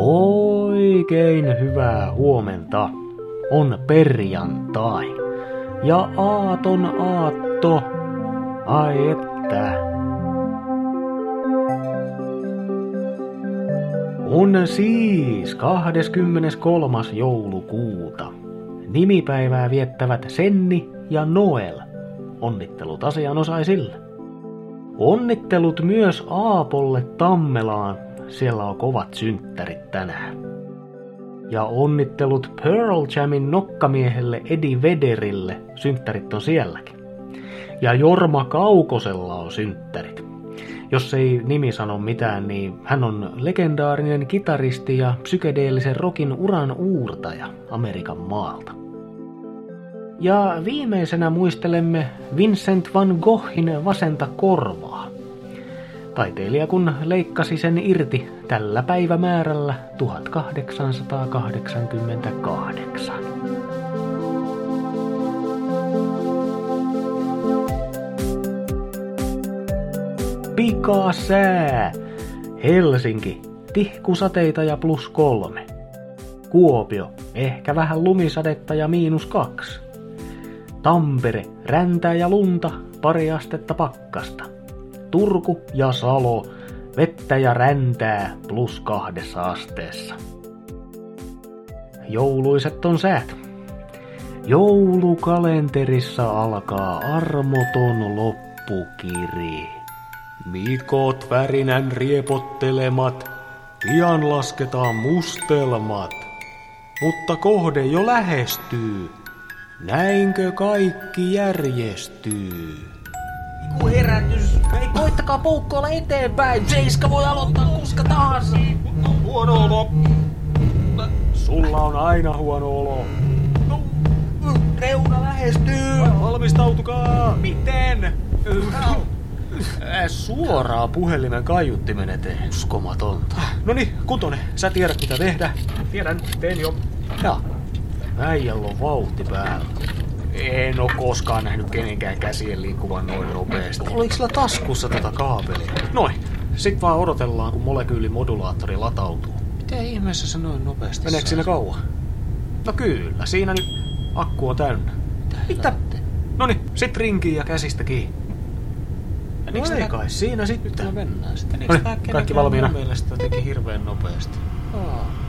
Oikein hyvää huomenta. On perjantai. Ja aaton aatto. Ai että. On siis 23. joulukuuta. Nimipäivää viettävät Senni ja Noel. Onnittelut asianosaisille. Onnittelut myös Aapolle Tammelaan siellä on kovat synttärit tänään. Ja onnittelut Pearl Jamin nokkamiehelle Eddie Vederille, synttärit on sielläkin. Ja Jorma Kaukosella on synttärit. Jos ei nimi sano mitään, niin hän on legendaarinen kitaristi ja psykedeellisen rokin uran uurtaja Amerikan maalta. Ja viimeisenä muistelemme Vincent van Goghin vasenta korvaa. Taiteilija kun leikkasi sen irti tällä päivämäärällä 1888. Pikaa sää! Helsinki, tihkusateita ja plus kolme. Kuopio, ehkä vähän lumisadetta ja miinus kaksi. Tampere, räntää ja lunta, pari astetta pakkasta. Turku ja Salo, vettä ja räntää plus kahdessa asteessa. Jouluiset on säät. Joulukalenterissa alkaa armoton loppukiri. Mikot värinän riepottelemat, pian lasketaan mustelmat. Mutta kohde jo lähestyy. Näinkö kaikki järjestyy? Joku herätys. Ei koittakaa poukkoilla eteenpäin. Seiska voi aloittaa koska tahansa. No, huono olo. Sulla on aina huono olo. No, reuna lähestyy. Valmistautukaa! Miten? Suoraa puhelimen kaiuttimen eteen. Uskomatonta. No niin, Kutonen, sä tiedät mitä tehdä. Tiedän, teen jo. Ja, äijällä on vauhti päällä. En oo koskaan nähnyt kenenkään käsien liikkuvan noin nopeasti. Oliko sillä taskussa tätä kaapelia? Noin. Sitten vaan odotellaan, kun molekyylimodulaattori latautuu. Miten ihmeessä se noin nopeasti Meneekö siinä kauan? No kyllä, siinä nyt akku on täynnä. Mitä? No niin, sit rinkiin ja käsistä kiinni. No ei kai, siinä sitten. Nyt me mennään sitten. No niin, kaikki valmiina. Mun mielestä teki hirveän nopeasti. Aa.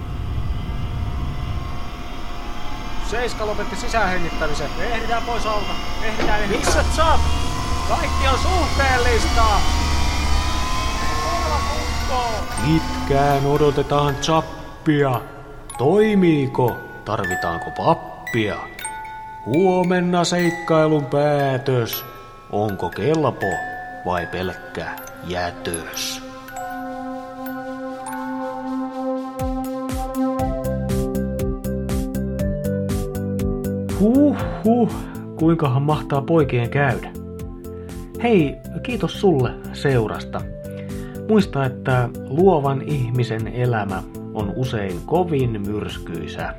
Seiska lopetti sisäänhengittämisen. Me ehditään pois alta. Ehditään, ehditään. Missä Chap? Kaikki on suhteellista. Pitkään odotetaan chappia. Toimiiko? Tarvitaanko pappia? Huomenna seikkailun päätös. Onko kelpo vai pelkkä jätös? Huh huh, kuinkahan mahtaa poikien käydä? Hei, kiitos sulle seurasta. Muista, että luovan ihmisen elämä on usein kovin myrskyisä.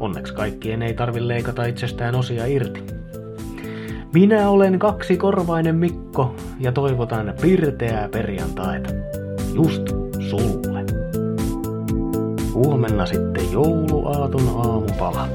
Onneksi kaikkien ei tarvi leikata itsestään osia irti. Minä olen kaksikorvainen Mikko ja toivotan pirteää perjantaita. Just sulle. Huomenna sitten jouluaaton aamupala.